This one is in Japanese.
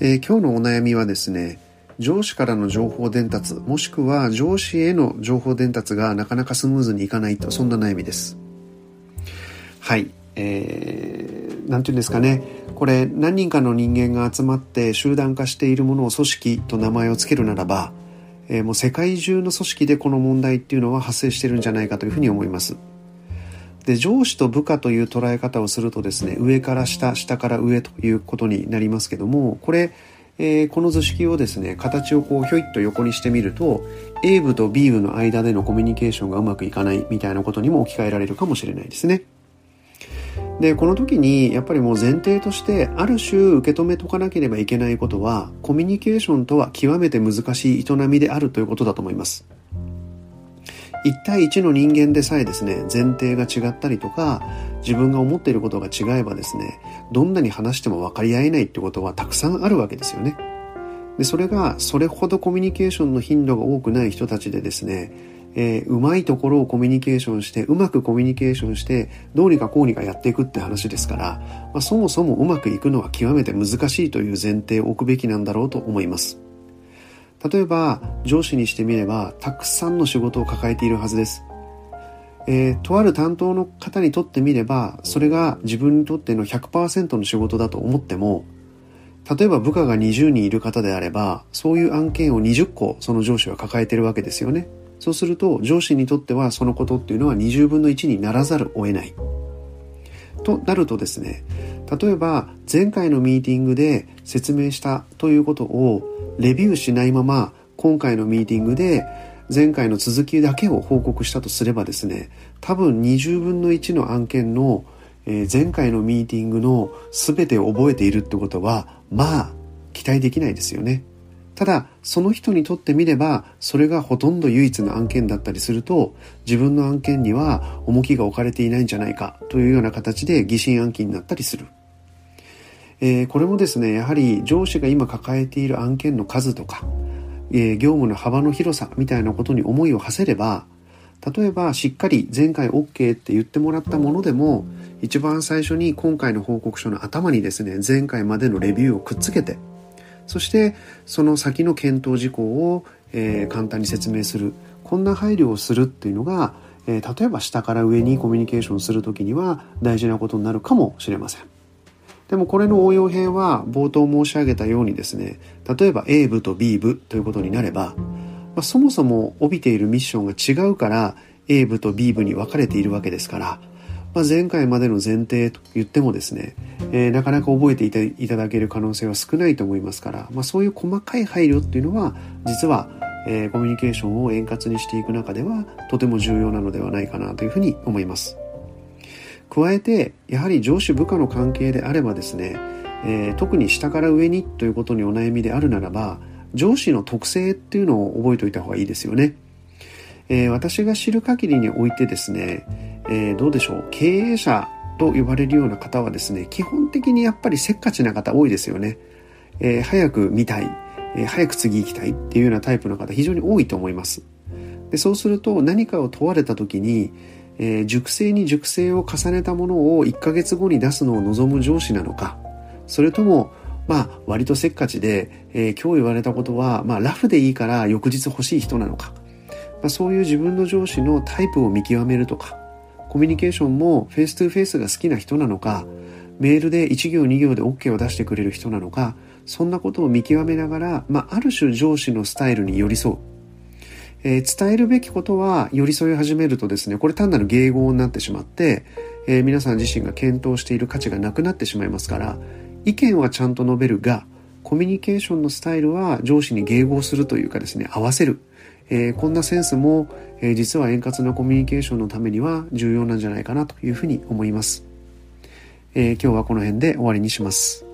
えー、今日のお悩みはですね上司からの情報伝達もしくは上司への情報伝達がなかなかスムーズにいかないとそんな悩みです。はい。えー、なんていうんですかね。これ何人かの人間が集まって集団化しているものを組織と名前を付けるならば、えー、もう世界中の組織でこの問題っていうのは発生してるんじゃないかというふうに思います。で上司と部下という捉え方をするとですね上から下下から上ということになりますけどもこれ、えー、この図式をですね形をこうひょいっと横にしてみると A 部と B 部の間でのコミュニケーションがうまくいかないみたいなことにも置き換えられるかもしれないですね。でこの時にやっぱりもう前提としてある種受け止めとかなければいけないことはコミュニケーションとは極めて難しい営みであるということだと思います。1対1の人間でさえですね前提が違ったりとか自分が思っていることが違えばですねどんなに話しても分かり合えないってことはたくさんあるわけですよね。でそれがそれほどコミュニケーションの頻度が多くない人たちでですね、えー、うまいところをコミュニケーションしてうまくコミュニケーションしてどうにかこうにかやっていくって話ですから、まあ、そもそもうまくいくのは極めて難しいという前提を置くべきなんだろうと思います。例えば上司にしてみればたくさんの仕事を抱えているはずです。えー、とある担当の方にとってみればそれが自分にとっての100%の仕事だと思っても例えば部下が20人いる方であればそういう案件を20個その上司は抱えてるわけですよね。そうすると上司にとってはそのことっていうのは20分の1にならざるを得ない。となるとですね例えば前回のミーティングで説明したということをレビューしないまま今回のミーティングで前回の続きだけを報告したとすればですね多分20分の1の案件の、え、前回のミーティングの全てを覚えているってことはまあ期待できないですよね。ただその人にとってみればそれがほとんど唯一の案件だったりすると自分の案件には重きが置かれていないんじゃないかというような形で疑心暗鬼になったりする。えー、これもですねやはり上司が今抱えている案件の数とか、えー、業務の幅の広さみたいなことに思いを馳せれば例えばしっかり前回 OK って言ってもらったものでも一番最初に今回の報告書の頭にですね前回までのレビューをくっつけてそしてその先の検討事項を、えー、簡単に説明するこんな配慮をするっていうのが、え例えば下から上にコミュニケーションする時には大事なことになるかもしれません。でもこれの応用編は冒頭申し上げたようにですね、例えば A 部と B 部ということになれば、まあ、そもそも帯びているミッションが違うから A 部と B 部に分かれているわけですから、まあ、前回までの前提と言ってもですね、えー、なかなか覚えていただける可能性は少ないと思いますから、まあ、そういう細かい配慮っていうのは実は、えー、コミュニケーションを円滑にしていく中ではとても重要なのではないかなというふうに思います。加えてやはり上司部下の関係であればですね、えー、特に下から上にということにお悩みであるならば上司の特性っていうのを覚えておいた方がいいですよね、えー、私が知る限りにおいてですね、えー、どうでしょう？経営者と呼ばれるような方はですね基本的にやっぱりせっかちな方多いですよね、え早く見たい、え早く次行きたいっていうようなタイプの方非常に多いと思います。でそうすると何かを問われた時にえー、熟成に熟成を重ねたものを1ヶ月後に出すのを望む上司なのか、それとも、まあ、割とせっかちで、えー、今日言われたことは、まあ、ラフでいいから翌日欲しい人なのか、まあ、そういう自分の上司のタイプを見極めるとか、コミュニケーションもフェイス2フェイスが好きな人なのか、メールで1行2行で OK を出してくれる人なのか、そんなことを見極めながら、まあ、ある種上司のスタイルに寄り添う。えー、伝えるべきことは寄り添い始めるとですね、これ単なる迎合になってしまって、えー、皆さん自身が検討している価値がなくなってしまいますから、意見はちゃんと述べるが、コミュニケーションのスタイルは上司に迎合するというかですね、合わせる。えー、こんなセンスも、え、実は円滑なコミュニケーションのためには重要なんじゃないかなというふうに思います。え、今日はこの辺で終わりにします。